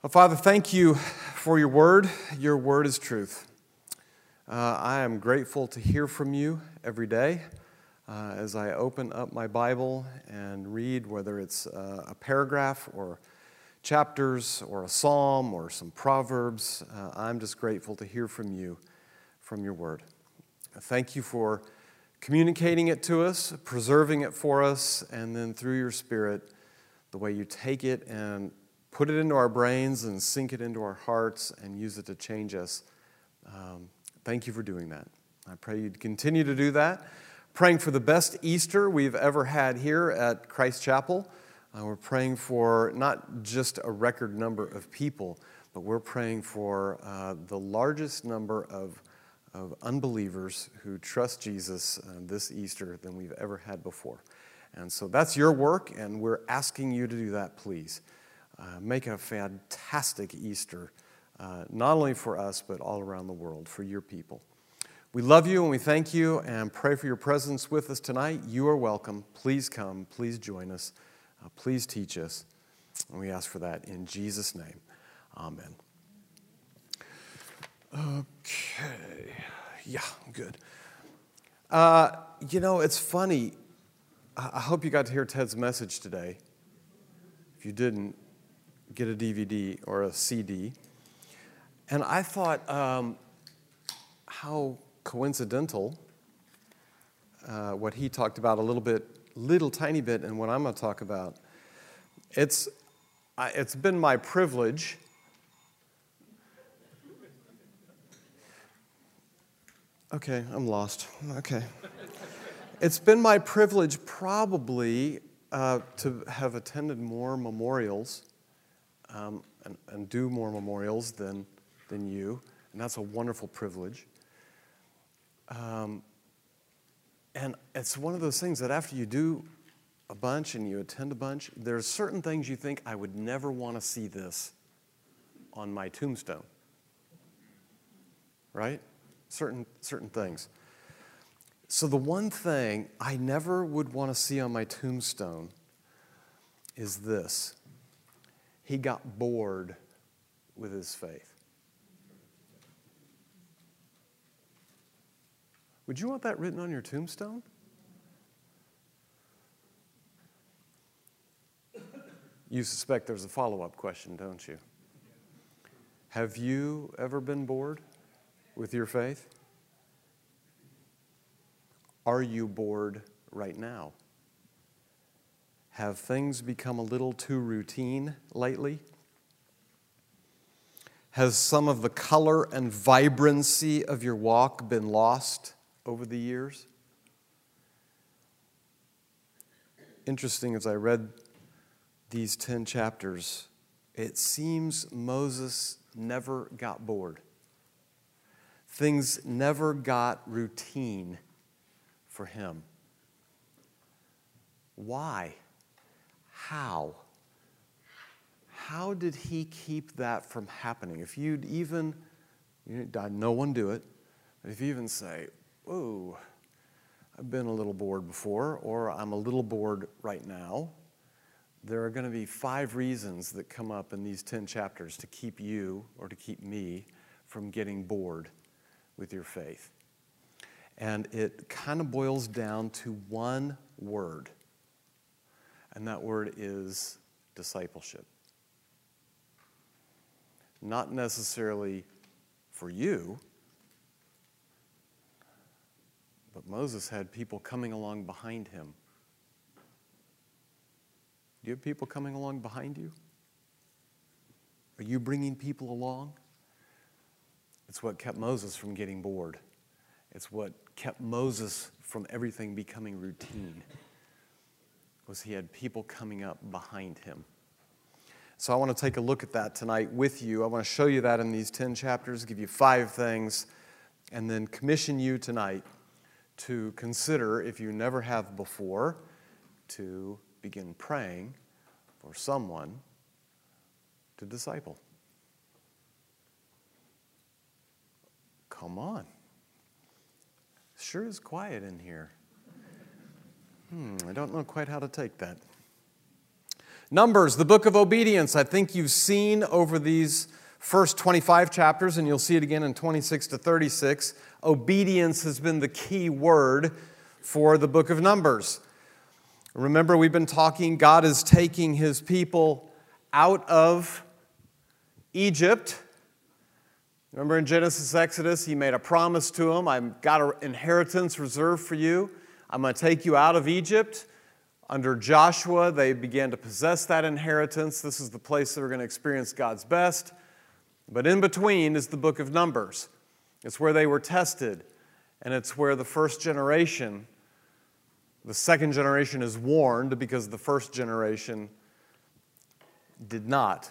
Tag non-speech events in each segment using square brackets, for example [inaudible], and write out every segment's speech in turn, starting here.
Well, Father, thank you for your word. Your word is truth. Uh, I am grateful to hear from you every day uh, as I open up my Bible and read, whether it's uh, a paragraph or chapters or a psalm or some proverbs. Uh, I'm just grateful to hear from you from your word. Thank you for communicating it to us, preserving it for us, and then through your Spirit, the way you take it and put it into our brains and sink it into our hearts and use it to change us. Um, thank you for doing that. I pray you'd continue to do that. Praying for the best Easter we've ever had here at Christ Chapel. Uh, we're praying for not just a record number of people, but we're praying for uh, the largest number of, of unbelievers who trust Jesus uh, this Easter than we've ever had before. And so that's your work, and we're asking you to do that, please. Uh, make a fantastic Easter, uh, not only for us, but all around the world, for your people. We love you and we thank you and pray for your presence with us tonight. You are welcome. Please come. Please join us. Uh, please teach us. And we ask for that in Jesus' name. Amen. Okay. Yeah, good. Uh, you know, it's funny. I hope you got to hear Ted's message today. If you didn't, get a DVD or a CD. And I thought, um, how coincidental uh, what he talked about a little bit, little tiny bit, and what I'm going to talk about. It's, it's been my privilege. Okay, I'm lost. Okay. it's been my privilege, probably, uh, to have attended more memorials um, and, and do more memorials than, than you, and that's a wonderful privilege. Um, and it's one of those things that after you do a bunch and you attend a bunch, there's certain things you think, I would never want to see this on my tombstone. Right? Certain, certain things. So, the one thing I never would want to see on my tombstone is this he got bored with his faith. Would you want that written on your tombstone? You suspect there's a follow up question, don't you? Have you ever been bored with your faith? Are you bored right now? Have things become a little too routine lately? Has some of the color and vibrancy of your walk been lost over the years? Interesting, as I read these 10 chapters, it seems Moses never got bored. Things never got routine for him. Why? How? How did he keep that from happening? If you'd even, you no one do it, but if you even say, Whoa, I've been a little bored before, or I'm a little bored right now, there are going to be five reasons that come up in these 10 chapters to keep you or to keep me from getting bored with your faith. And it kind of boils down to one word and that word is discipleship. Not necessarily for you, but Moses had people coming along behind him. Do you have people coming along behind you? Are you bringing people along? It's what kept Moses from getting bored. It's what kept Moses from everything becoming routine was he had people coming up behind him. So I want to take a look at that tonight with you. I want to show you that in these 10 chapters, give you five things, and then commission you tonight to consider, if you never have before, to begin praying for someone to disciple. Come on. Sure is quiet in here. Hmm, I don't know quite how to take that. Numbers, the book of obedience. I think you've seen over these first 25 chapters, and you'll see it again in 26 to 36. Obedience has been the key word for the book of Numbers. Remember, we've been talking, God is taking his people out of Egypt. Remember in Genesis, Exodus, he made a promise to them I've got an inheritance reserved for you. I'm going to take you out of Egypt. Under Joshua, they began to possess that inheritance. This is the place that we're going to experience God's best. But in between is the book of Numbers. It's where they were tested, and it's where the first generation, the second generation is warned because the first generation did not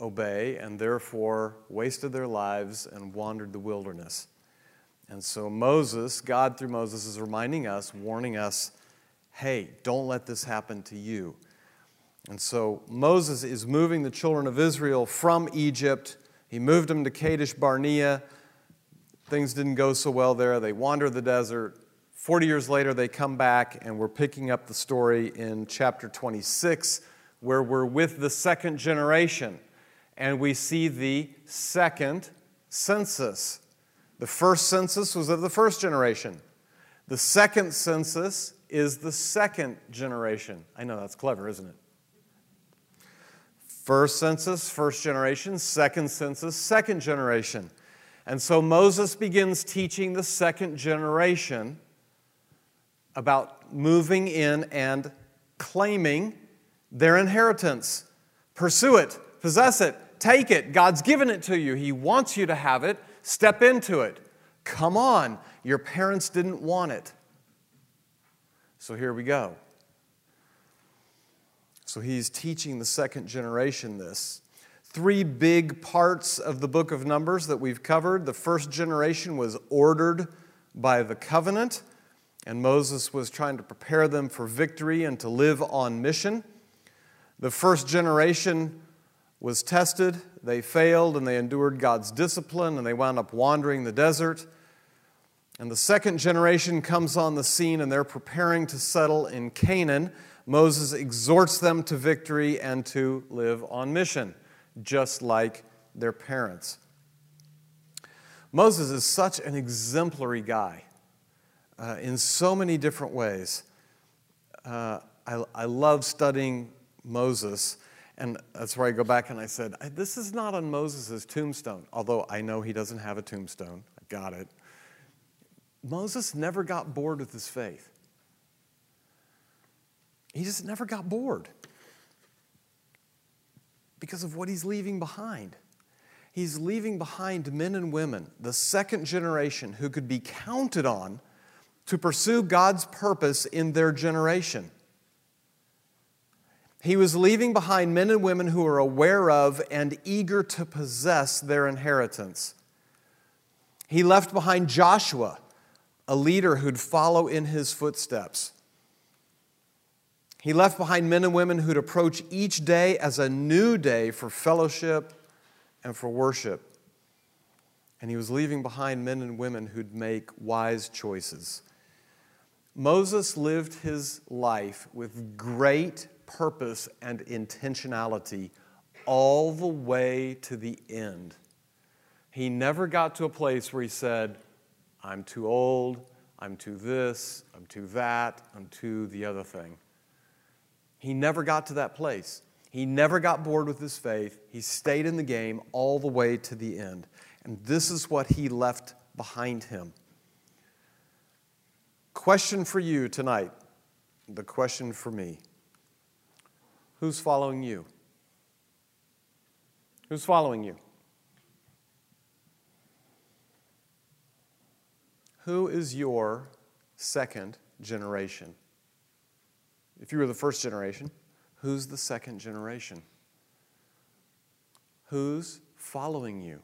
obey and therefore wasted their lives and wandered the wilderness. And so Moses, God through Moses, is reminding us, warning us, hey, don't let this happen to you. And so Moses is moving the children of Israel from Egypt. He moved them to Kadesh Barnea. Things didn't go so well there. They wander the desert. 40 years later, they come back, and we're picking up the story in chapter 26, where we're with the second generation, and we see the second census. The first census was of the first generation. The second census is the second generation. I know that's clever, isn't it? First census, first generation. Second census, second generation. And so Moses begins teaching the second generation about moving in and claiming their inheritance. Pursue it, possess it, take it. God's given it to you. He wants you to have it. Step into it. Come on. Your parents didn't want it. So here we go. So he's teaching the second generation this. Three big parts of the book of Numbers that we've covered. The first generation was ordered by the covenant, and Moses was trying to prepare them for victory and to live on mission. The first generation was tested, they failed, and they endured God's discipline, and they wound up wandering the desert. And the second generation comes on the scene, and they're preparing to settle in Canaan. Moses exhorts them to victory and to live on mission, just like their parents. Moses is such an exemplary guy uh, in so many different ways. Uh, I, I love studying Moses, and that's where I go back and I said, This is not on Moses' tombstone, although I know he doesn't have a tombstone. I got it. Moses never got bored with his faith. He just never got bored because of what he's leaving behind. He's leaving behind men and women, the second generation, who could be counted on to pursue God's purpose in their generation. He was leaving behind men and women who were aware of and eager to possess their inheritance. He left behind Joshua, a leader who'd follow in his footsteps. He left behind men and women who'd approach each day as a new day for fellowship and for worship. And he was leaving behind men and women who'd make wise choices. Moses lived his life with great purpose and intentionality all the way to the end. He never got to a place where he said, I'm too old, I'm too this, I'm too that, I'm too the other thing. He never got to that place. He never got bored with his faith. He stayed in the game all the way to the end. And this is what he left behind him. Question for you tonight, the question for me Who's following you? Who's following you? Who is your second generation? If you were the first generation, who's the second generation? Who's following you?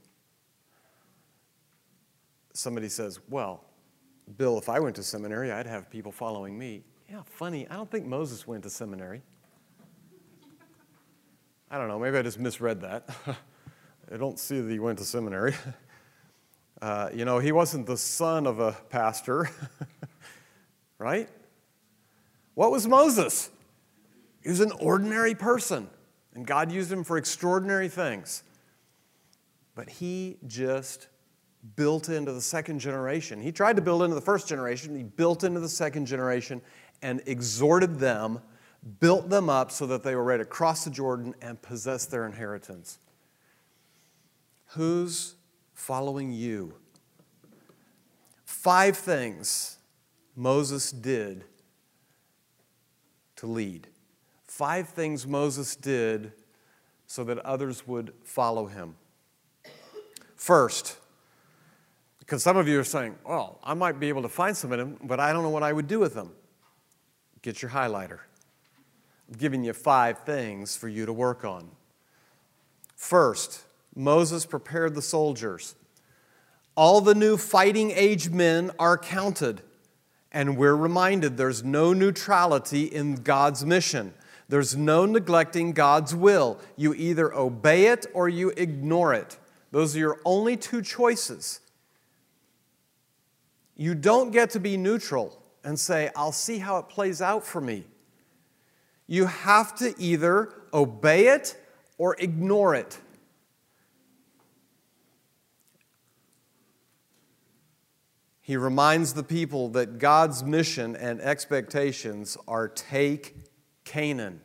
Somebody says, Well, Bill, if I went to seminary, I'd have people following me. Yeah, funny. I don't think Moses went to seminary. I don't know. Maybe I just misread that. [laughs] I don't see that he went to seminary. [laughs] Uh, you know, he wasn't the son of a pastor, [laughs] right? What was Moses? He was an ordinary person, and God used him for extraordinary things. But he just built into the second generation. He tried to build into the first generation, he built into the second generation and exhorted them, built them up so that they were ready to cross the Jordan and possess their inheritance. Who's following you? Five things Moses did to lead. Five things Moses did so that others would follow him. First, because some of you are saying, well, I might be able to find some of them, but I don't know what I would do with them. Get your highlighter. I'm giving you five things for you to work on. First, Moses prepared the soldiers. All the new fighting age men are counted, and we're reminded there's no neutrality in God's mission. There's no neglecting God's will. You either obey it or you ignore it. Those are your only two choices. You don't get to be neutral and say, I'll see how it plays out for me. You have to either obey it or ignore it. He reminds the people that God's mission and expectations are take Canaan.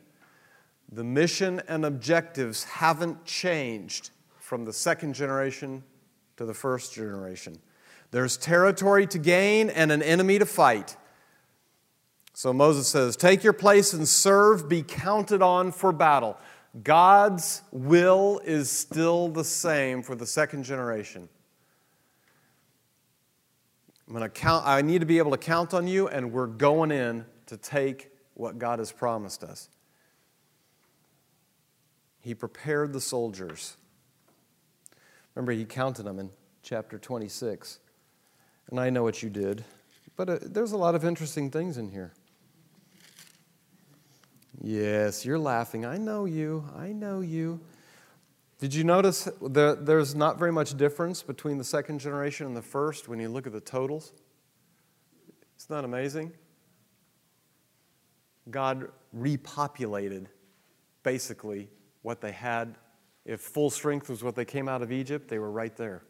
The mission and objectives haven't changed from the second generation to the first generation. There's territory to gain and an enemy to fight. So Moses says, Take your place and serve, be counted on for battle. God's will is still the same for the second generation. I'm going to count, I need to be able to count on you, and we're going in to take what God has promised us. He prepared the soldiers. Remember, he counted them in chapter 26 and I know what you did. But uh, there's a lot of interesting things in here. Yes, you're laughing. I know you. I know you. Did you notice that there's not very much difference between the second generation and the first when you look at the totals? It's not amazing. God repopulated basically what they had. If full strength was what they came out of Egypt, they were right there,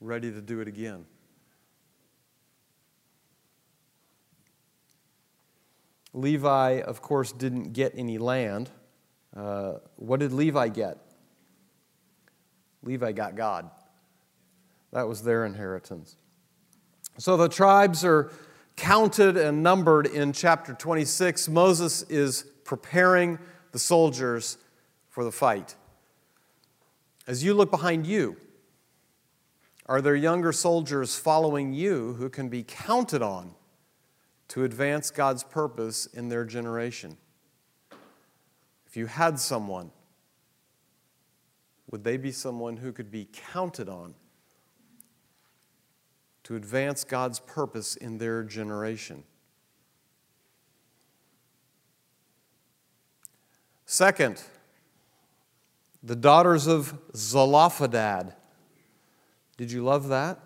ready to do it again. Levi, of course, didn't get any land. Uh, what did Levi get? Levi got God. That was their inheritance. So the tribes are counted and numbered in chapter 26. Moses is preparing the soldiers for the fight. As you look behind you, are there younger soldiers following you who can be counted on to advance God's purpose in their generation. If you had someone, would they be someone who could be counted on to advance God's purpose in their generation? Second, the daughters of Zelophehad. Did you love that?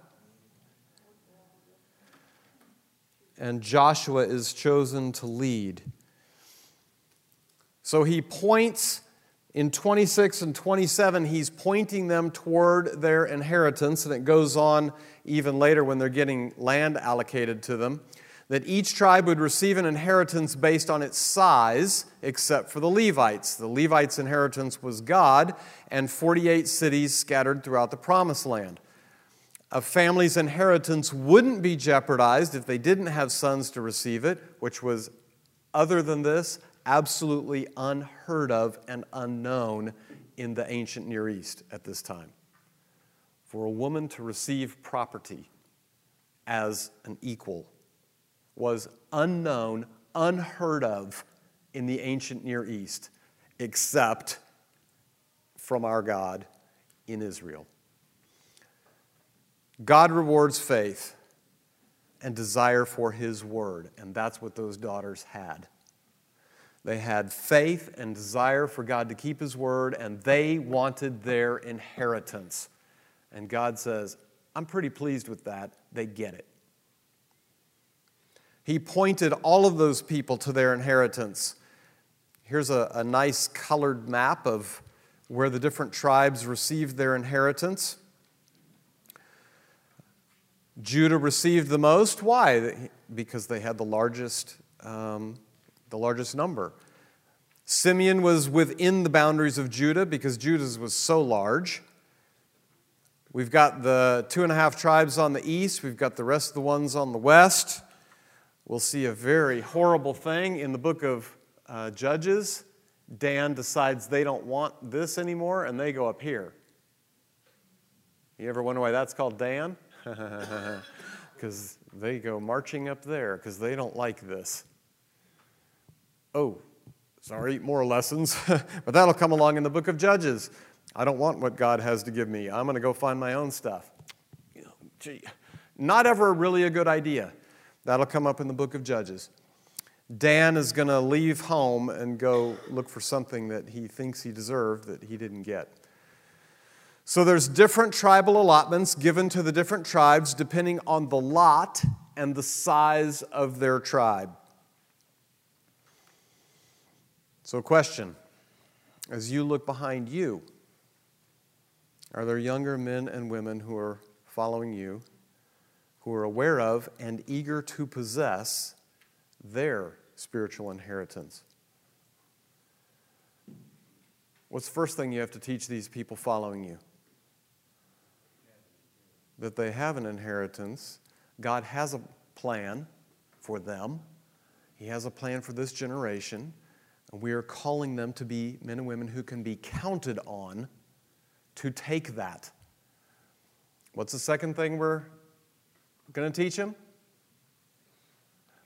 And Joshua is chosen to lead. So he points in 26 and 27, he's pointing them toward their inheritance, and it goes on even later when they're getting land allocated to them. That each tribe would receive an inheritance based on its size, except for the Levites. The Levites' inheritance was God and 48 cities scattered throughout the promised land a family's inheritance wouldn't be jeopardized if they didn't have sons to receive it, which was, other than this, absolutely unheard of and unknown in the ancient Near East at this time. For a woman to receive property as an equal was unknown, unheard of in the ancient Near East, except from our God in Israel. God rewards faith and desire for His word, and that's what those daughters had. They had faith and desire for God to keep His word, and they wanted their inheritance. And God says, I'm pretty pleased with that. They get it. He pointed all of those people to their inheritance. Here's a, a nice colored map of where the different tribes received their inheritance. Judah received the most. Why? Because they had the largest, um, the largest number. Simeon was within the boundaries of Judah because Judah's was so large. We've got the two and a half tribes on the east, we've got the rest of the ones on the west. We'll see a very horrible thing in the book of uh, Judges. Dan decides they don't want this anymore and they go up here. You ever wonder why that's called Dan? [laughs] Because they go marching up there because they don't like this. Oh, Sorry, more lessons, [laughs] but that'll come along in the book of Judges. I don't want what God has to give me. I'm going to go find my own stuff. Gee, not ever really a good idea. That'll come up in the book of Judges. Dan is going to leave home and go look for something that he thinks he deserved that he didn't get. So there's different tribal allotments given to the different tribes depending on the lot and the size of their tribe. So, question as you look behind you, are there younger men and women who are following you, who are aware of and eager to possess their spiritual inheritance? What's the first thing you have to teach these people following you? That they have an inheritance. God has a plan for them, He has a plan for this generation. And we are calling them to be men and women who can be counted on to take that. What's the second thing we're going to teach them?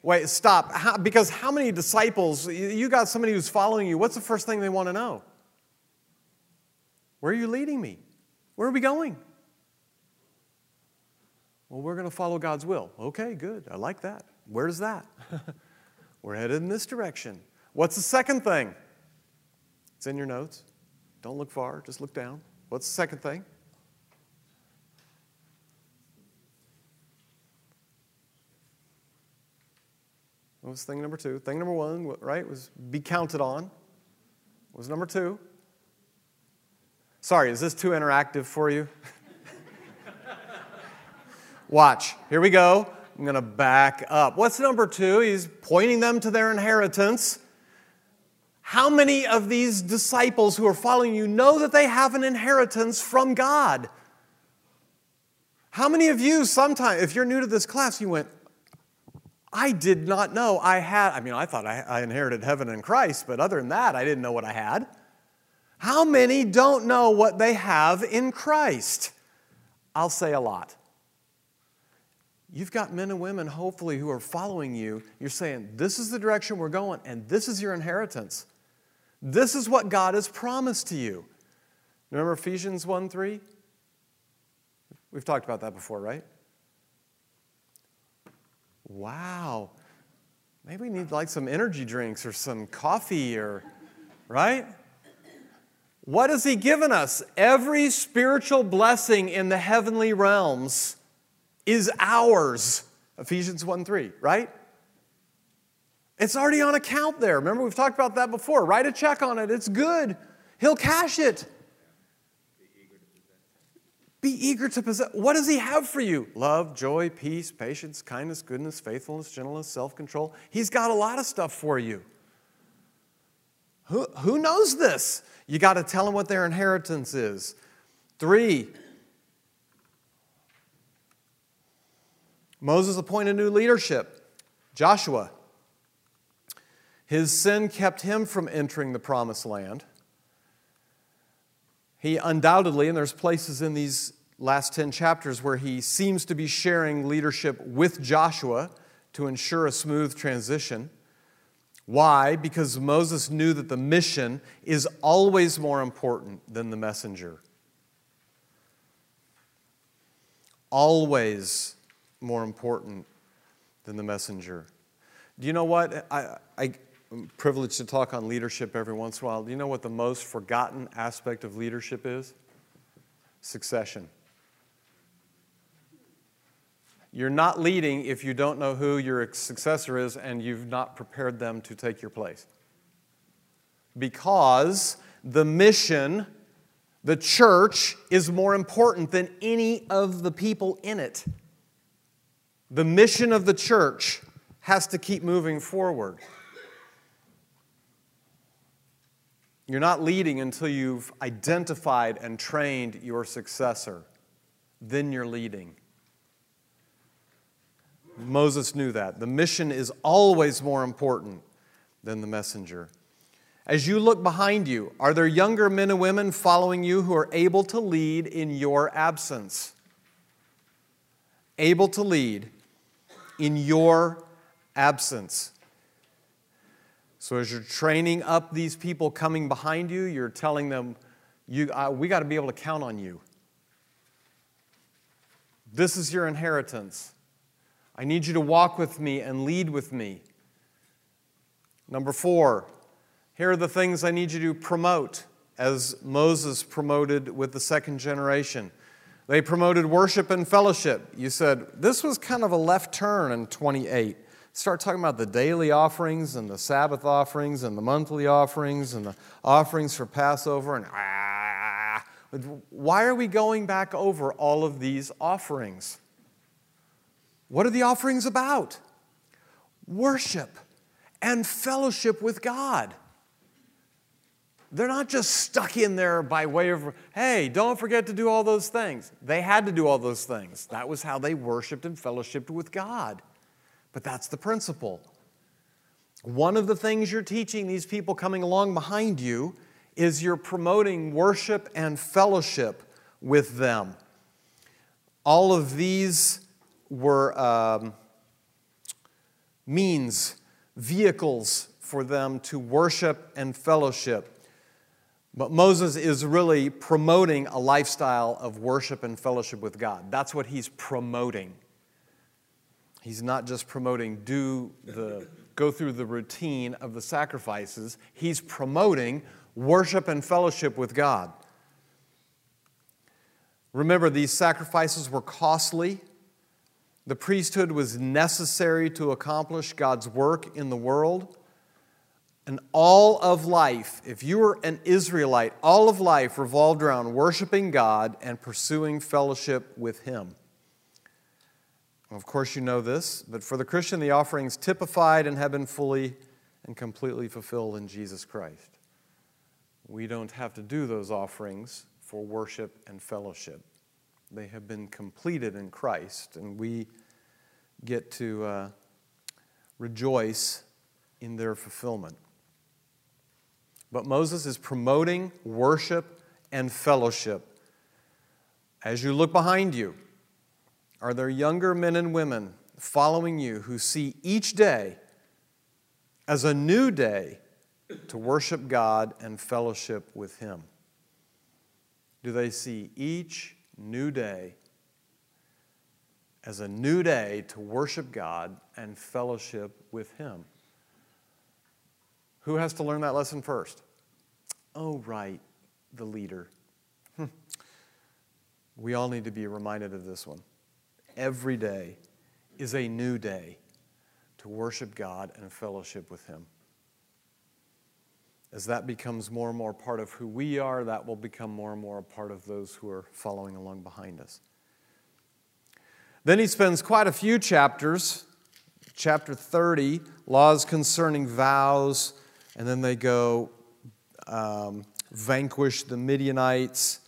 Wait, stop. How, because how many disciples, you got somebody who's following you, what's the first thing they want to know? Where are you leading me? Where are we going? Well, we're going to follow God's will. Okay, good. I like that. Where's that? [laughs] we're headed in this direction. What's the second thing? It's in your notes. Don't look far, just look down. What's the second thing? What was thing number two? Thing number one, right, was be counted on. What was number two? Sorry, is this too interactive for you? [laughs] Watch. Here we go. I'm going to back up. What's number two? He's pointing them to their inheritance. How many of these disciples who are following you know that they have an inheritance from God? How many of you, sometimes, if you're new to this class, you went, I did not know I had, I mean, I thought I, I inherited heaven in Christ, but other than that, I didn't know what I had. How many don't know what they have in Christ? I'll say a lot. You've got men and women, hopefully, who are following you. You're saying, This is the direction we're going, and this is your inheritance. This is what God has promised to you. Remember Ephesians 1 3? We've talked about that before, right? Wow. Maybe we need like some energy drinks or some coffee or, right? What has He given us? Every spiritual blessing in the heavenly realms is ours. Ephesians 1 3, right? It's already on account there. Remember, we've talked about that before. Write a check on it, it's good. He'll cash it. Be eager to possess. What does he have for you? Love, joy, peace, patience, kindness, goodness, faithfulness, gentleness, self control. He's got a lot of stuff for you. Who, who knows this? You got to tell them what their inheritance is. Three, Moses appointed new leadership. Joshua. His sin kept him from entering the promised land. He undoubtedly, and there's places in these last 10 chapters where he seems to be sharing leadership with Joshua to ensure a smooth transition. Why? Because Moses knew that the mission is always more important than the messenger. Always more important than the messenger. Do you know what? I, I, I'm privileged to talk on leadership every once in a while. Do you know what the most forgotten aspect of leadership is? Succession. You're not leading if you don't know who your successor is and you've not prepared them to take your place. because the mission, the church, is more important than any of the people in it. The mission of the church has to keep moving forward. You're not leading until you've identified and trained your successor. Then you're leading. Moses knew that. The mission is always more important than the messenger. As you look behind you, are there younger men and women following you who are able to lead in your absence? Able to lead in your absence. So, as you're training up these people coming behind you, you're telling them, you, uh, we got to be able to count on you. This is your inheritance. I need you to walk with me and lead with me. Number four, here are the things I need you to promote, as Moses promoted with the second generation. They promoted worship and fellowship. You said, this was kind of a left turn in 28. Start talking about the daily offerings and the Sabbath offerings and the monthly offerings and the offerings for Passover and ah. Why are we going back over all of these offerings? What are the offerings about? Worship and fellowship with God. They're not just stuck in there by way of, hey, don't forget to do all those things. They had to do all those things. That was how they worshiped and fellowshiped with God. But that's the principle. One of the things you're teaching these people coming along behind you is you're promoting worship and fellowship with them. All of these were um, means, vehicles for them to worship and fellowship. But Moses is really promoting a lifestyle of worship and fellowship with God. That's what he's promoting. He's not just promoting do the go through the routine of the sacrifices. He's promoting worship and fellowship with God. Remember, these sacrifices were costly. The priesthood was necessary to accomplish God's work in the world. And all of life, if you were an Israelite, all of life revolved around worshiping God and pursuing fellowship with Him. Of course, you know this, but for the Christian, the offerings typified and have been fully and completely fulfilled in Jesus Christ. We don't have to do those offerings for worship and fellowship. They have been completed in Christ, and we get to uh, rejoice in their fulfillment. But Moses is promoting worship and fellowship. As you look behind you, are there younger men and women following you who see each day as a new day to worship God and fellowship with Him? Do they see each new day as a new day to worship God and fellowship with Him? Who has to learn that lesson first? Oh, right, the leader. Hmm. we all need to be reminded of this one. Every day is a new day to worship God and fellowship with Him. As that becomes more and more part of who we are, that will become more and more a part of those who are following along behind us. Then he spends quite a few chapters, chapter 30, laws concerning vows, and then they go um, vanquish the Midianites.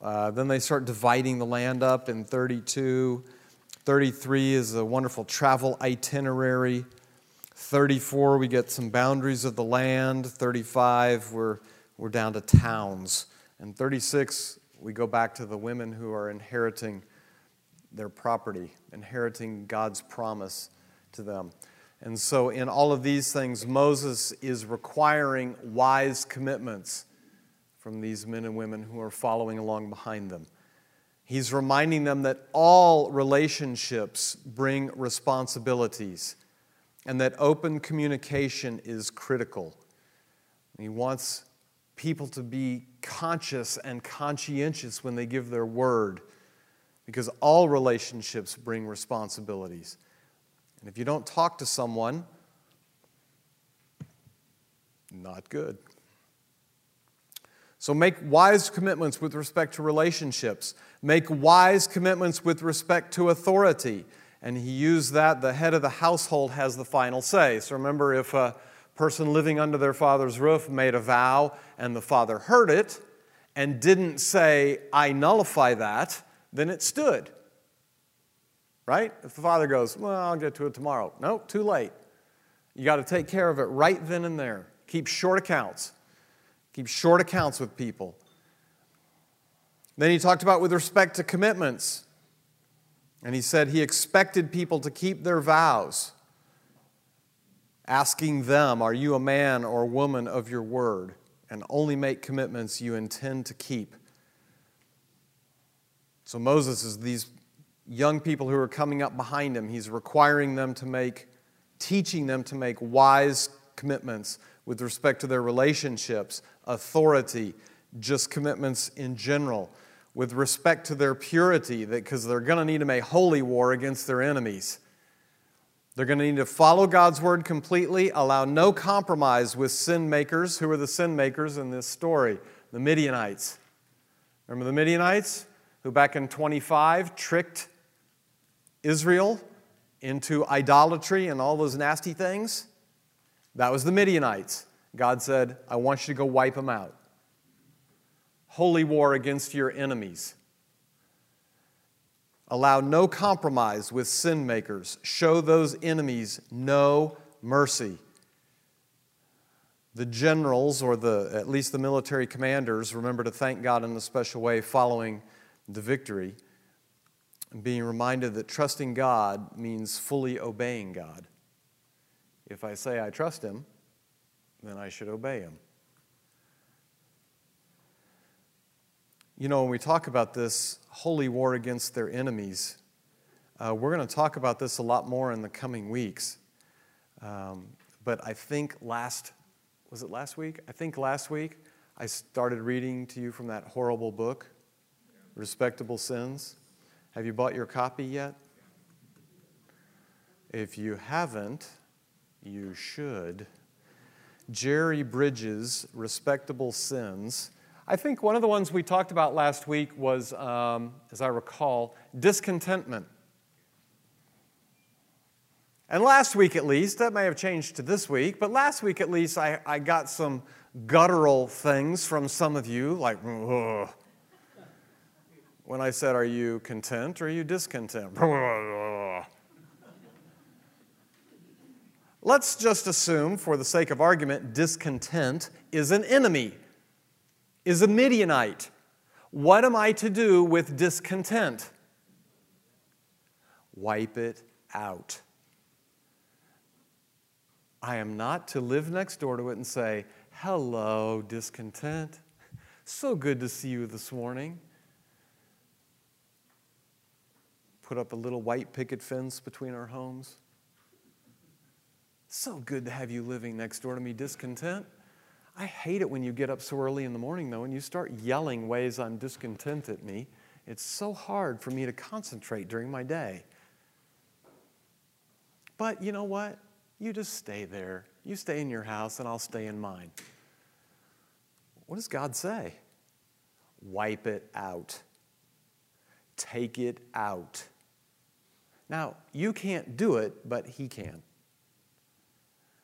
Uh, then they start dividing the land up in 32. 33 is a wonderful travel itinerary. 34, we get some boundaries of the land. 35, we're, we're down to towns. And 36, we go back to the women who are inheriting their property, inheriting God's promise to them. And so, in all of these things, Moses is requiring wise commitments from these men and women who are following along behind them. He's reminding them that all relationships bring responsibilities and that open communication is critical. He wants people to be conscious and conscientious when they give their word because all relationships bring responsibilities. And if you don't talk to someone, not good. So make wise commitments with respect to relationships. Make wise commitments with respect to authority. And he used that, the head of the household has the final say. So remember, if a person living under their father's roof made a vow and the father heard it and didn't say, I nullify that, then it stood. Right? If the father goes, Well, I'll get to it tomorrow. No, too late. You got to take care of it right then and there. Keep short accounts. Keep short accounts with people. Then he talked about with respect to commitments. And he said he expected people to keep their vows, asking them, Are you a man or a woman of your word? And only make commitments you intend to keep. So Moses is these young people who are coming up behind him. He's requiring them to make, teaching them to make wise commitments with respect to their relationships, authority, just commitments in general with respect to their purity, because they're going to need to make holy war against their enemies. They're going to need to follow God's word completely, allow no compromise with sin makers. Who are the sin makers in this story? The Midianites. Remember the Midianites who back in 25 tricked Israel into idolatry and all those nasty things? That was the Midianites. God said, I want you to go wipe them out holy war against your enemies. Allow no compromise with sin makers. Show those enemies no mercy. The generals, or the, at least the military commanders, remember to thank God in a special way following the victory. Being reminded that trusting God means fully obeying God. If I say I trust Him, then I should obey Him. You know, when we talk about this holy war against their enemies, uh, we're going to talk about this a lot more in the coming weeks. Um, but I think last, was it last week? I think last week I started reading to you from that horrible book, Respectable Sins. Have you bought your copy yet? If you haven't, you should. Jerry Bridges' Respectable Sins I think one of the ones we talked about last week was, um, as I recall, discontentment. And last week at least, that may have changed to this week, but last week at least I, I got some guttural things from some of you, like, Ugh. When I said, Are you content or are you discontent? [laughs] Let's just assume, for the sake of argument, discontent is an enemy is a Midianite. What am I to do with discontent? Wipe it out. I am not to live next door to it and say, Hello, discontent. So good to see you this morning. Put up a little white picket fence between our homes. So good to have you living next door to me, discontent. I hate it when you get up so early in the morning, though, and you start yelling ways I'm discontent at me. It's so hard for me to concentrate during my day. But you know what? You just stay there. You stay in your house, and I'll stay in mine. What does God say? Wipe it out. Take it out. Now, you can't do it, but He can.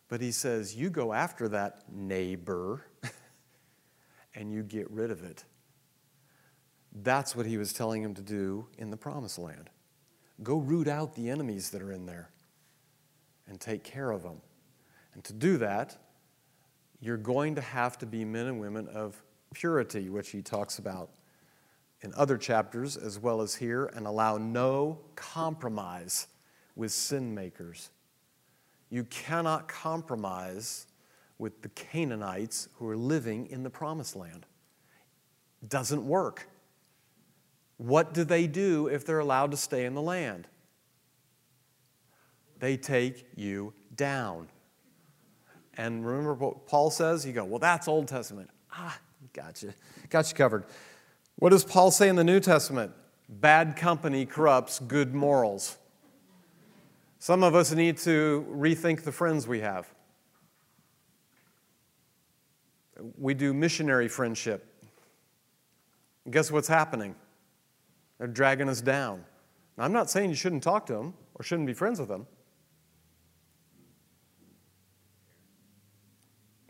But he says, You go after that neighbor [laughs] and you get rid of it. That's what he was telling him to do in the promised land. Go root out the enemies that are in there and take care of them. And to do that, you're going to have to be men and women of purity, which he talks about in other chapters as well as here, and allow no compromise with sin makers. You cannot compromise with the Canaanites who are living in the promised land. Doesn't work. What do they do if they're allowed to stay in the land? They take you down. And remember what Paul says? You go, well, that's Old Testament. Ah, gotcha. Got you covered. What does Paul say in the New Testament? Bad company corrupts good morals. Some of us need to rethink the friends we have. We do missionary friendship. Guess what's happening? They're dragging us down. Now, I'm not saying you shouldn't talk to them or shouldn't be friends with them.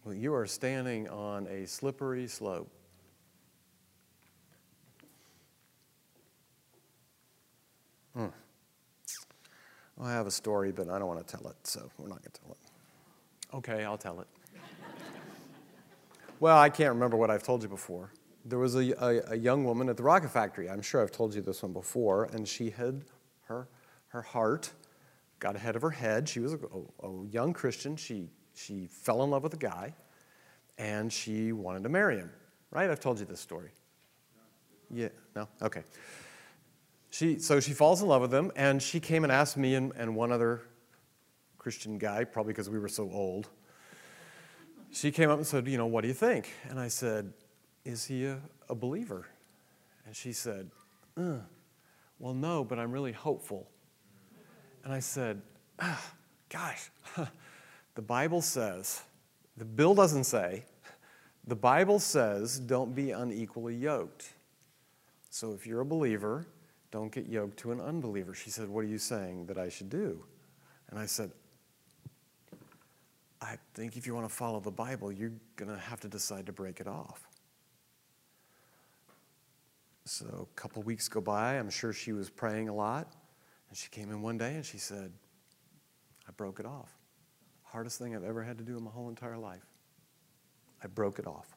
Well, you are standing on a slippery slope. I have a story, but I don't want to tell it, so we're not going to tell it. Okay, I'll tell it. well, I can't remember what I've told you before. There was a, a, a, young woman at the rocket factory. I'm sure I've told you this one before, and she had her, her heart got ahead of her head. She was a, a young Christian. She, she fell in love with a guy, and she wanted to marry him. Right? I've told you this story. Yeah, no? Okay. She, so she falls in love with him, and she came and asked me and, and one other Christian guy, probably because we were so old. She came up and said, You know, what do you think? And I said, Is he a, a believer? And she said, uh, Well, no, but I'm really hopeful. And I said, ah, Gosh, [laughs] the Bible says, the bill doesn't say, the Bible says, don't be unequally yoked. So if you're a believer, don't get yoked to an unbeliever. She said, What are you saying that I should do? And I said, I think if you want to follow the Bible, you're going to have to decide to break it off. So a couple weeks go by. I'm sure she was praying a lot. And she came in one day and she said, I broke it off. Hardest thing I've ever had to do in my whole entire life. I broke it off.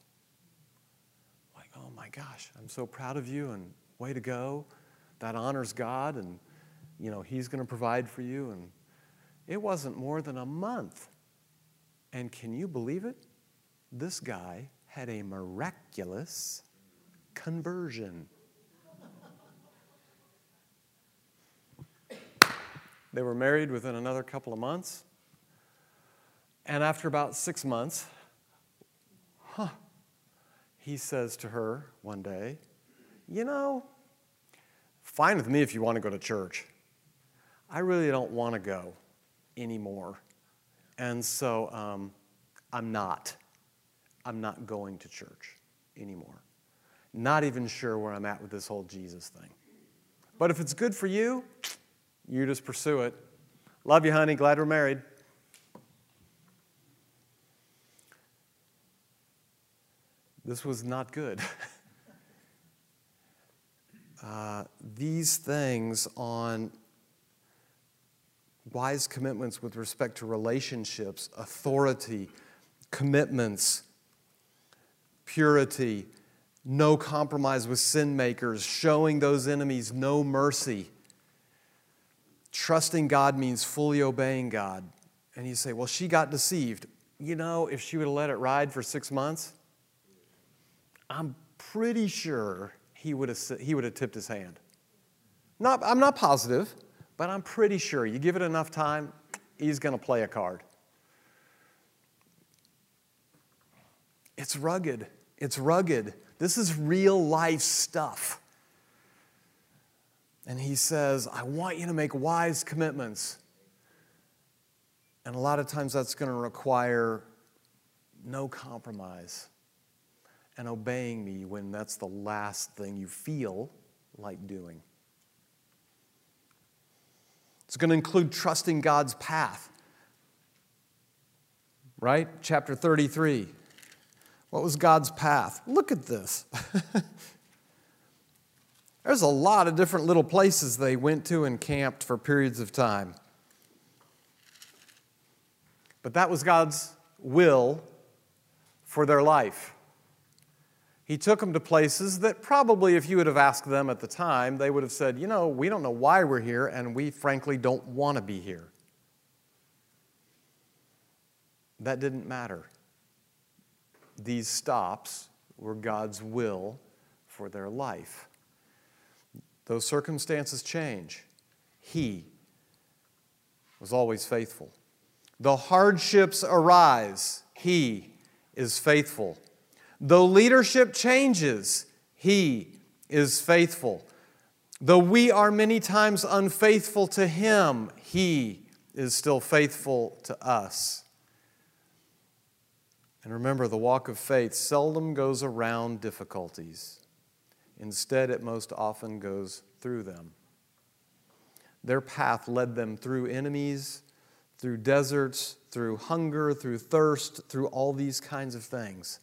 Like, oh my gosh, I'm so proud of you and way to go that honors God and you know he's going to provide for you. And it wasn't more than a month. And can you believe it? This guy had a miraculous conversion. They were married within another couple of months. And after about six months huh he says to her one day you know Fine with me if you want to go to church. I really don't want to go anymore. And so um, I'm not. I'm not going to church anymore. Not even sure where I'm at with this whole Jesus thing. But if it's good for you, you just pursue it. Love you, honey. Glad we're married. This was not good. [laughs] Uh, these things on wise commitments with respect to relationships, authority, commitments, purity, no compromise with sin makers, showing those enemies no mercy. Trusting God means fully obeying God. And you say, well, she got deceived. You know, if she would have let it ride for six months, I'm pretty sure he would have, he would have tipped his hand. Not, I'm not positive, but I'm pretty sure you give it enough time, he's going to play a card. It's rugged. It's rugged. This is real life stuff. And he says, I want you to make wise commitments. And a lot of times that's going to require no compromise and obeying me when that's the last thing you feel like doing. It's going to include trusting God's path. Right? Chapter 33. What was God's path? Look at this. [laughs] There's a lot of different little places they went to and camped for periods of time. But that was God's will for their life. He took them to places that probably, if you would have asked them at the time, they would have said, You know, we don't know why we're here, and we frankly don't want to be here. That didn't matter. These stops were God's will for their life. Those circumstances change. He was always faithful. The hardships arise. He is faithful. Though leadership changes, He is faithful. Though we are many times unfaithful to Him, He is still faithful to us. And remember, the walk of faith seldom goes around difficulties. Instead, it most often goes through them. Their path led them through enemies, through deserts, through hunger, through thirst, through all these kinds of things.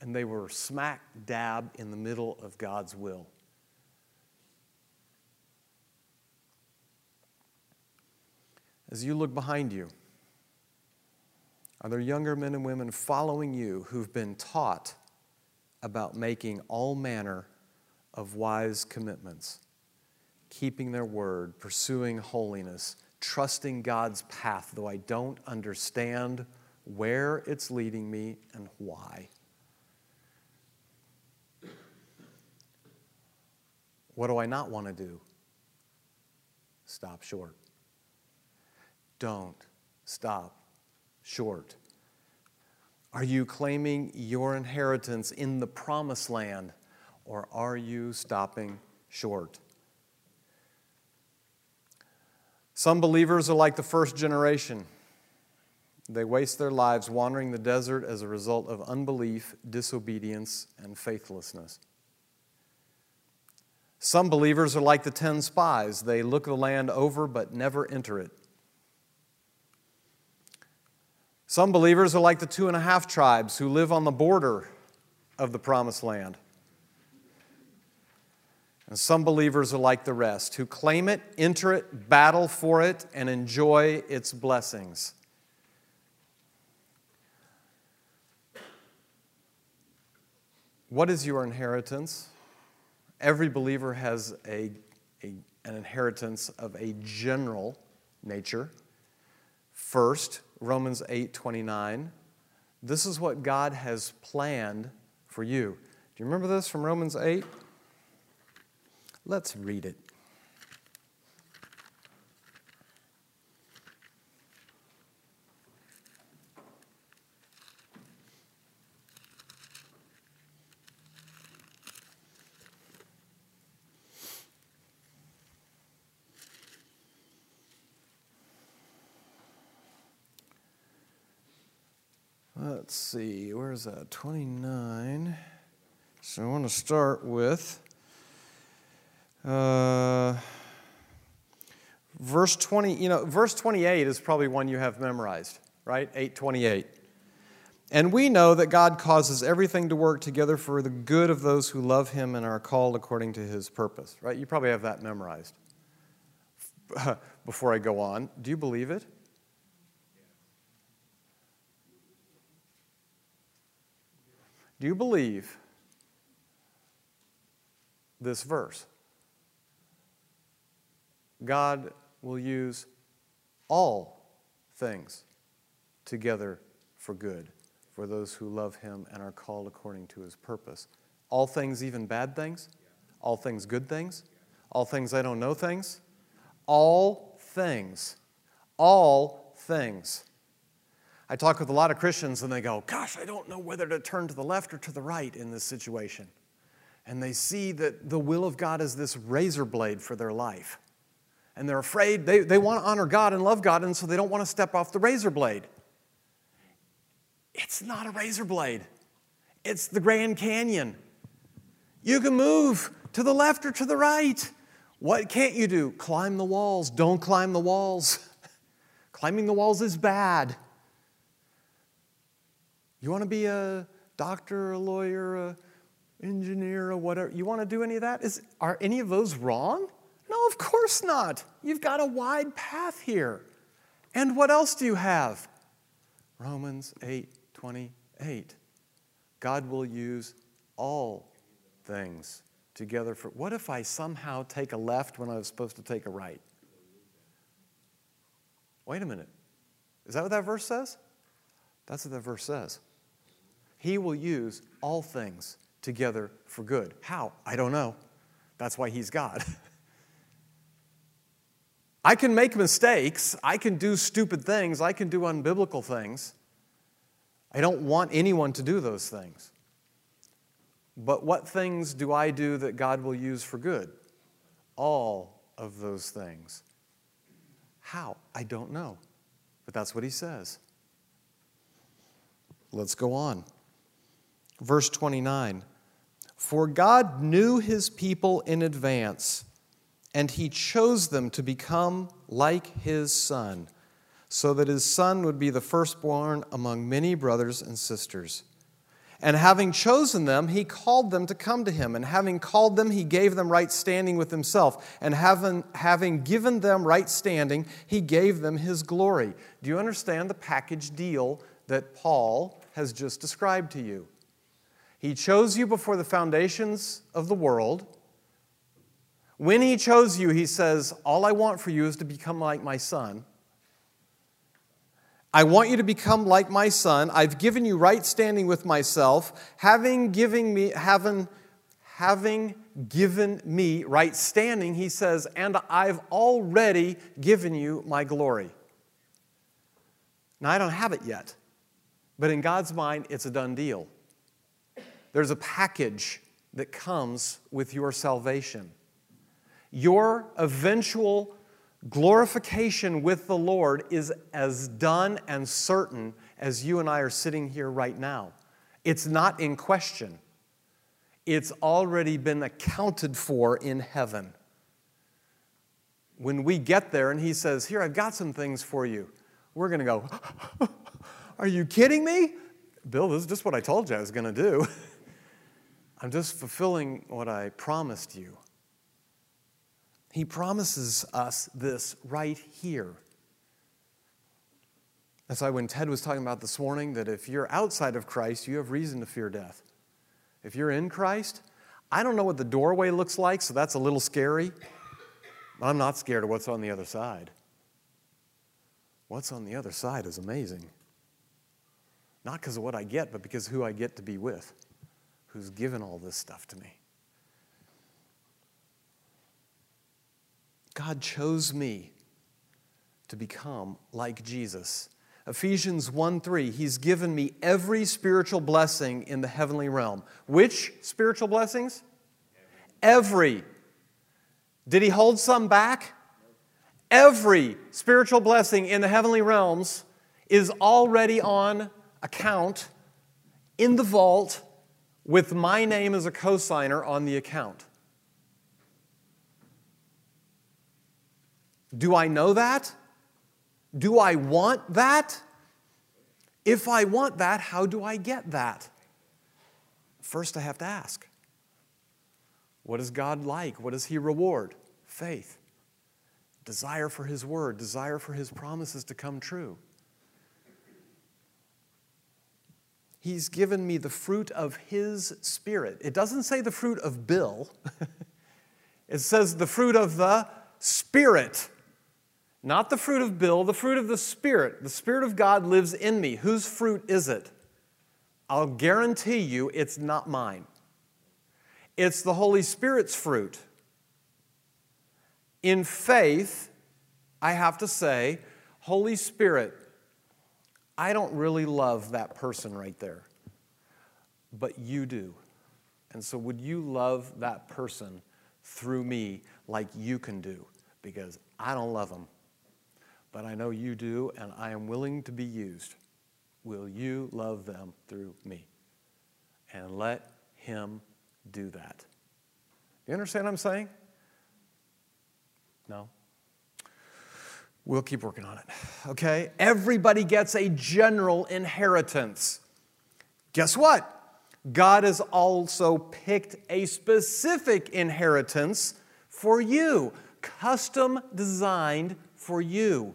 And they were smack dab in the middle of God's will. As you look behind you, are there younger men and women following you who've been taught about making all manner of wise commitments, keeping their word, pursuing holiness, trusting God's path, though I don't understand where it's leading me and why. What do I not want to do? Stop short. Don't stop short. Are you claiming your inheritance in the promised land? or are you stopping short? Some believers are like the first generation. They waste their lives wandering the desert as a result of unbelief, disobedience, and faithlessness. Some believers are like the ten spies. They look the land over but never enter it. Some believers are like the two and a half tribes who live on the border of the promised land. And some believers are like the rest, who claim it, enter it, battle for it, and enjoy its blessings. What is your inheritance? Every believer has a, a, an inheritance of a general nature. First, Romans 8 29. This is what God has planned for you. Do you remember this from Romans 8? Let's read it. Let's see, where's that? 29. So I want to start with uh, verse 20, you know, verse 28 is probably one you have memorized, right? 828. And we know that God causes everything to work together for the good of those who love him and are called according to his purpose, right? You probably have that memorized. [laughs] Before I go on, do you believe it? Do you believe this verse? God will use all things together for good for those who love him and are called according to his purpose. All things, even bad things? All things, good things? All things, I don't know things? All things. All things. I talk with a lot of Christians and they go, Gosh, I don't know whether to turn to the left or to the right in this situation. And they see that the will of God is this razor blade for their life and they're afraid. They, they want to honor God and love God, and so they don't want to step off the razor blade. It's not a razor blade, it's the Grand Canyon. You can move to the left or to the right. What can't you do? Climb the walls. Don't climb the walls. [laughs] Climbing the walls is bad. You want to be a doctor, a lawyer, a engineer, or whatever. You want to do any of that? Is, are any of those wrong? No, of course not. You've got a wide path here. And what else do you have? Romans 8 28. God will use all things together for. What if I somehow take a left when I was supposed to take a right? Wait a minute. Is that what that verse says? That's what that verse says. He will use all things together for good. How? I don't know. That's why he's God. [laughs] I can make mistakes. I can do stupid things. I can do unbiblical things. I don't want anyone to do those things. But what things do I do that God will use for good? All of those things. How? I don't know. But that's what he says. Let's go on. Verse 29 For God knew his people in advance, and he chose them to become like his son, so that his son would be the firstborn among many brothers and sisters. And having chosen them, he called them to come to him. And having called them, he gave them right standing with himself. And having, having given them right standing, he gave them his glory. Do you understand the package deal that Paul has just described to you? He chose you before the foundations of the world. When He chose you, He says, All I want for you is to become like my Son. I want you to become like my Son. I've given you right standing with myself, having given me, having, having given me right standing, He says, and I've already given you my glory. Now, I don't have it yet, but in God's mind, it's a done deal. There's a package that comes with your salvation. Your eventual glorification with the Lord is as done and certain as you and I are sitting here right now. It's not in question, it's already been accounted for in heaven. When we get there and He says, Here, I've got some things for you, we're going to go, [laughs] Are you kidding me? Bill, this is just what I told you I was going to do. [laughs] I'm just fulfilling what I promised you. He promises us this right here. That's why when Ted was talking about this morning, that if you're outside of Christ, you have reason to fear death. If you're in Christ, I don't know what the doorway looks like, so that's a little scary. I'm not scared of what's on the other side. What's on the other side is amazing. Not because of what I get, but because who I get to be with who's given all this stuff to me. God chose me to become like Jesus. Ephesians 1 3, He's given me every spiritual blessing in the heavenly realm. Which spiritual blessings? Every. Did He hold some back? Every spiritual blessing in the heavenly realms is already on account in the vault with my name as a cosigner on the account. Do I know that? Do I want that? If I want that, how do I get that? First, I have to ask What is God like? What does He reward? Faith, desire for His word, desire for His promises to come true. He's given me the fruit of His Spirit. It doesn't say the fruit of Bill, [laughs] it says the fruit of the Spirit. Not the fruit of Bill, the fruit of the Spirit. The Spirit of God lives in me. Whose fruit is it? I'll guarantee you it's not mine. It's the Holy Spirit's fruit. In faith, I have to say, Holy Spirit, I don't really love that person right there, but you do. And so, would you love that person through me like you can do? Because I don't love them, but I know you do, and I am willing to be used. Will you love them through me? And let Him do that. You understand what I'm saying? No? We'll keep working on it. Okay? Everybody gets a general inheritance. Guess what? God has also picked a specific inheritance for you, custom designed for you.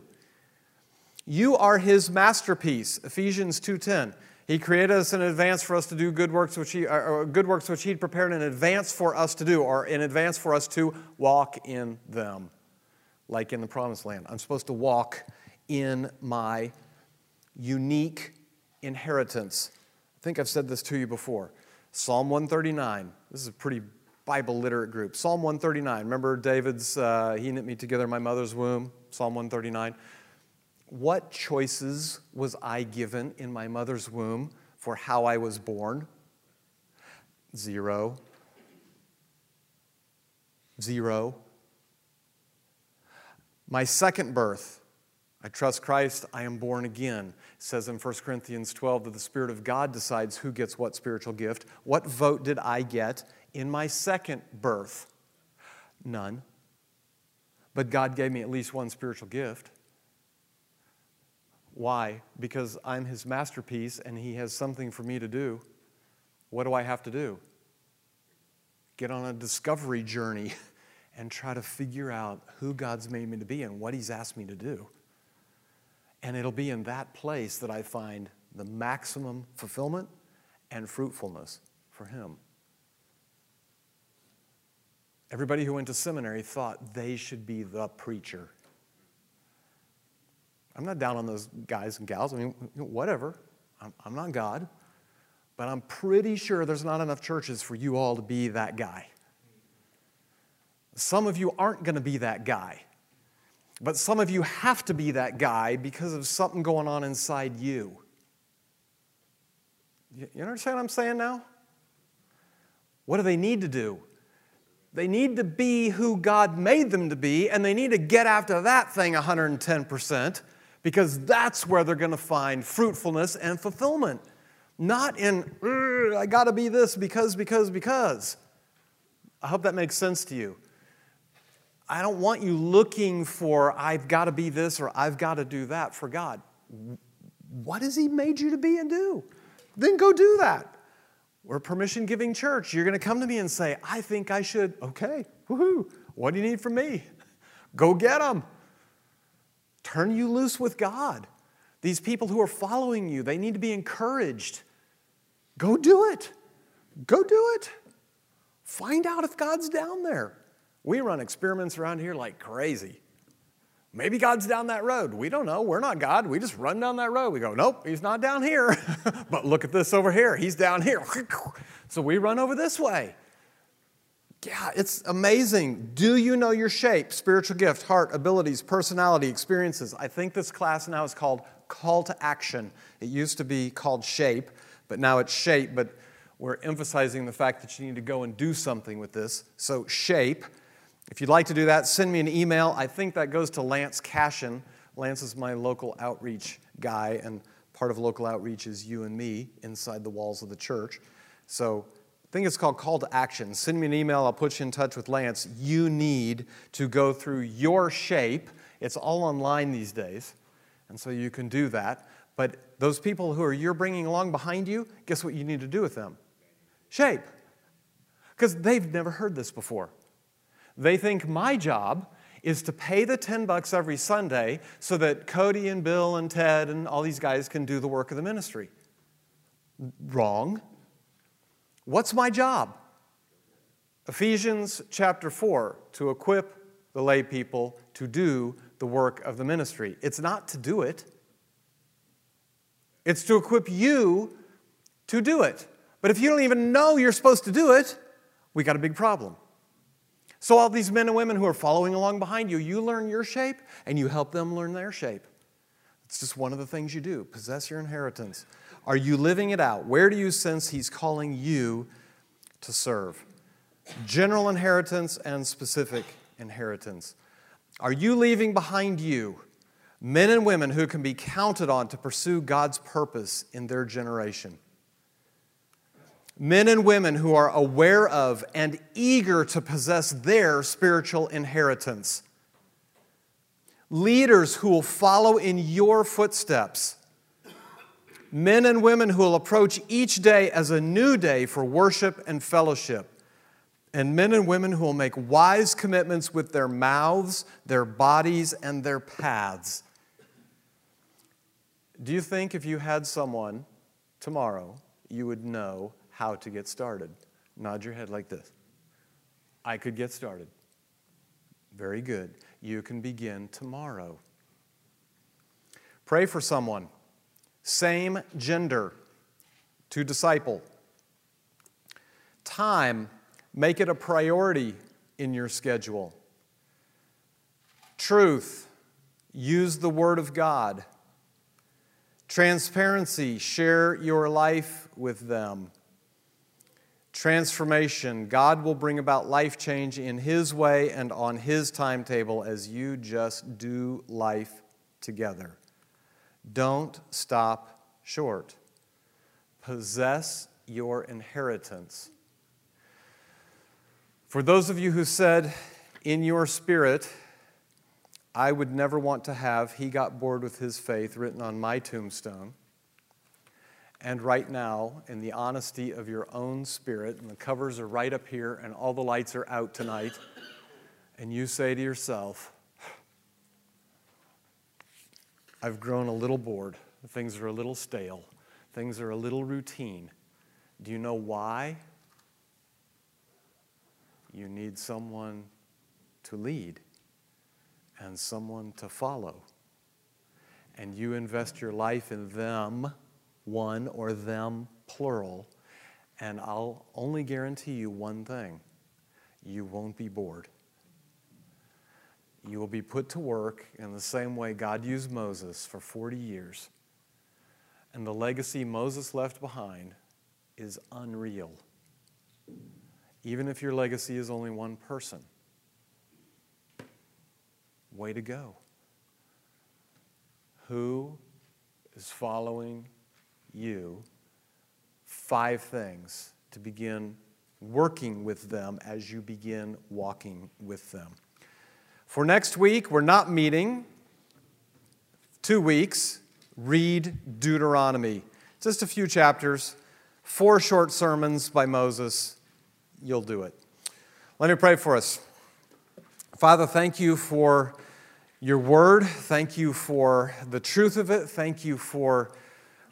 You are his masterpiece, Ephesians 2:10. He created us in advance for us to do good works which he or good works which he'd prepared in advance for us to do or in advance for us to walk in them like in the promised land. I'm supposed to walk in my unique inheritance. I think I've said this to you before. Psalm 139. This is a pretty Bible literate group. Psalm 139. Remember David's, uh, he knit me together in my mother's womb? Psalm 139. What choices was I given in my mother's womb for how I was born? Zero. Zero. My second birth, I trust Christ, I am born again. It says in 1 Corinthians 12 that the Spirit of God decides who gets what spiritual gift. What vote did I get in my second birth? None. But God gave me at least one spiritual gift. Why? Because I'm His masterpiece and He has something for me to do. What do I have to do? Get on a discovery journey [laughs] and try to figure out who God's made me to be and what He's asked me to do. And it'll be in that place that I find the maximum fulfillment and fruitfulness for Him. Everybody who went to seminary thought they should be the preacher. I'm not down on those guys and gals. I mean, whatever. I'm, I'm not God. But I'm pretty sure there's not enough churches for you all to be that guy. Some of you aren't going to be that guy. But some of you have to be that guy because of something going on inside you. You understand what I'm saying now? What do they need to do? They need to be who God made them to be, and they need to get after that thing 110% because that's where they're going to find fruitfulness and fulfillment. Not in, I got to be this because, because, because. I hope that makes sense to you. I don't want you looking for, I've got to be this or I've got to do that for God. What has He made you to be and do? Then go do that. We're a permission giving church. You're going to come to me and say, I think I should. Okay, woohoo. What do you need from me? Go get them. Turn you loose with God. These people who are following you, they need to be encouraged. Go do it. Go do it. Find out if God's down there. We run experiments around here like crazy. Maybe God's down that road. We don't know. We're not God. We just run down that road. We go, nope, he's not down here. [laughs] but look at this over here. He's down here. [laughs] so we run over this way. Yeah, it's amazing. Do you know your shape, spiritual gift, heart, abilities, personality, experiences? I think this class now is called Call to Action. It used to be called Shape, but now it's Shape, but we're emphasizing the fact that you need to go and do something with this. So, Shape. If you'd like to do that, send me an email. I think that goes to Lance Cashin. Lance is my local outreach guy, and part of local outreach is you and me inside the walls of the church. So, I think it's called Call to Action. Send me an email, I'll put you in touch with Lance. You need to go through your shape. It's all online these days, and so you can do that. But those people who are you're bringing along behind you, guess what you need to do with them? Shape. Because they've never heard this before. They think my job is to pay the 10 bucks every Sunday so that Cody and Bill and Ted and all these guys can do the work of the ministry. Wrong. What's my job? Ephesians chapter 4 to equip the lay people to do the work of the ministry. It's not to do it, it's to equip you to do it. But if you don't even know you're supposed to do it, we got a big problem. So, all these men and women who are following along behind you, you learn your shape and you help them learn their shape. It's just one of the things you do possess your inheritance. Are you living it out? Where do you sense He's calling you to serve? General inheritance and specific inheritance. Are you leaving behind you men and women who can be counted on to pursue God's purpose in their generation? Men and women who are aware of and eager to possess their spiritual inheritance. Leaders who will follow in your footsteps men and women who will approach each day as a new day for worship and fellowship, and men and women who will make wise commitments with their mouths, their bodies, and their paths. Do you think if you had someone tomorrow, you would know how to get started? Nod your head like this. I could get started. Very good. You can begin tomorrow. Pray for someone same gender to disciple. Time, make it a priority in your schedule. Truth, use the Word of God. Transparency, share your life with them. Transformation, God will bring about life change in His way and on His timetable as you just do life together. Don't stop short. Possess your inheritance. For those of you who said in your spirit, I would never want to have, he got bored with his faith written on my tombstone. And right now, in the honesty of your own spirit, and the covers are right up here, and all the lights are out tonight, and you say to yourself, I've grown a little bored. Things are a little stale. Things are a little routine. Do you know why? You need someone to lead and someone to follow. And you invest your life in them, one, or them, plural. And I'll only guarantee you one thing you won't be bored. You will be put to work in the same way God used Moses for 40 years. And the legacy Moses left behind is unreal. Even if your legacy is only one person. Way to go. Who is following you? Five things to begin working with them as you begin walking with them. For next week, we're not meeting. Two weeks, read Deuteronomy. Just a few chapters, four short sermons by Moses. You'll do it. Let me pray for us. Father, thank you for your word. Thank you for the truth of it. Thank you for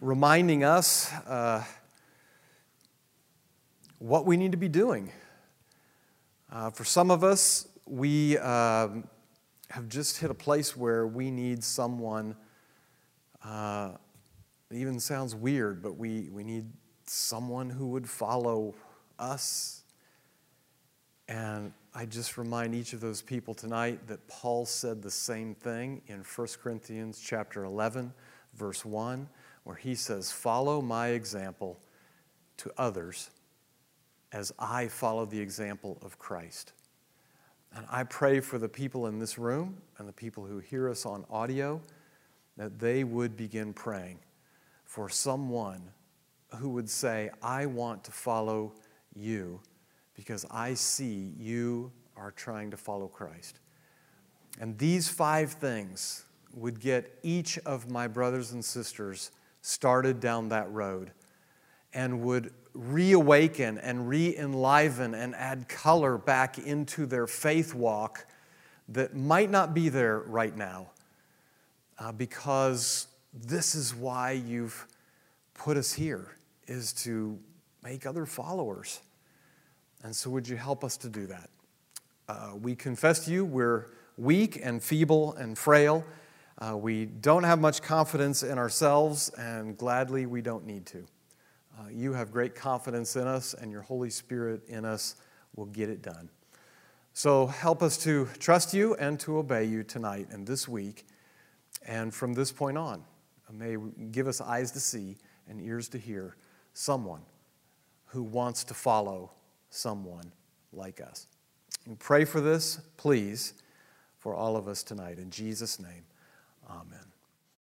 reminding us uh, what we need to be doing. Uh, for some of us, we uh, have just hit a place where we need someone. Uh, it even sounds weird, but we, we need someone who would follow us. And I just remind each of those people tonight that Paul said the same thing in 1 Corinthians chapter 11 verse 1 where he says, "Follow my example to others as I follow the example of Christ." And I pray for the people in this room and the people who hear us on audio that they would begin praying for someone who would say, I want to follow you because I see you are trying to follow Christ. And these five things would get each of my brothers and sisters started down that road and would reawaken and re enliven and add color back into their faith walk that might not be there right now uh, because this is why you've put us here is to make other followers and so, would you help us to do that? Uh, we confess to you we're weak and feeble and frail. Uh, we don't have much confidence in ourselves, and gladly we don't need to. Uh, you have great confidence in us, and your Holy Spirit in us will get it done. So, help us to trust you and to obey you tonight and this week, and from this point on. May give us eyes to see and ears to hear someone who wants to follow someone like us. And pray for this, please, for all of us tonight. In Jesus' name, amen.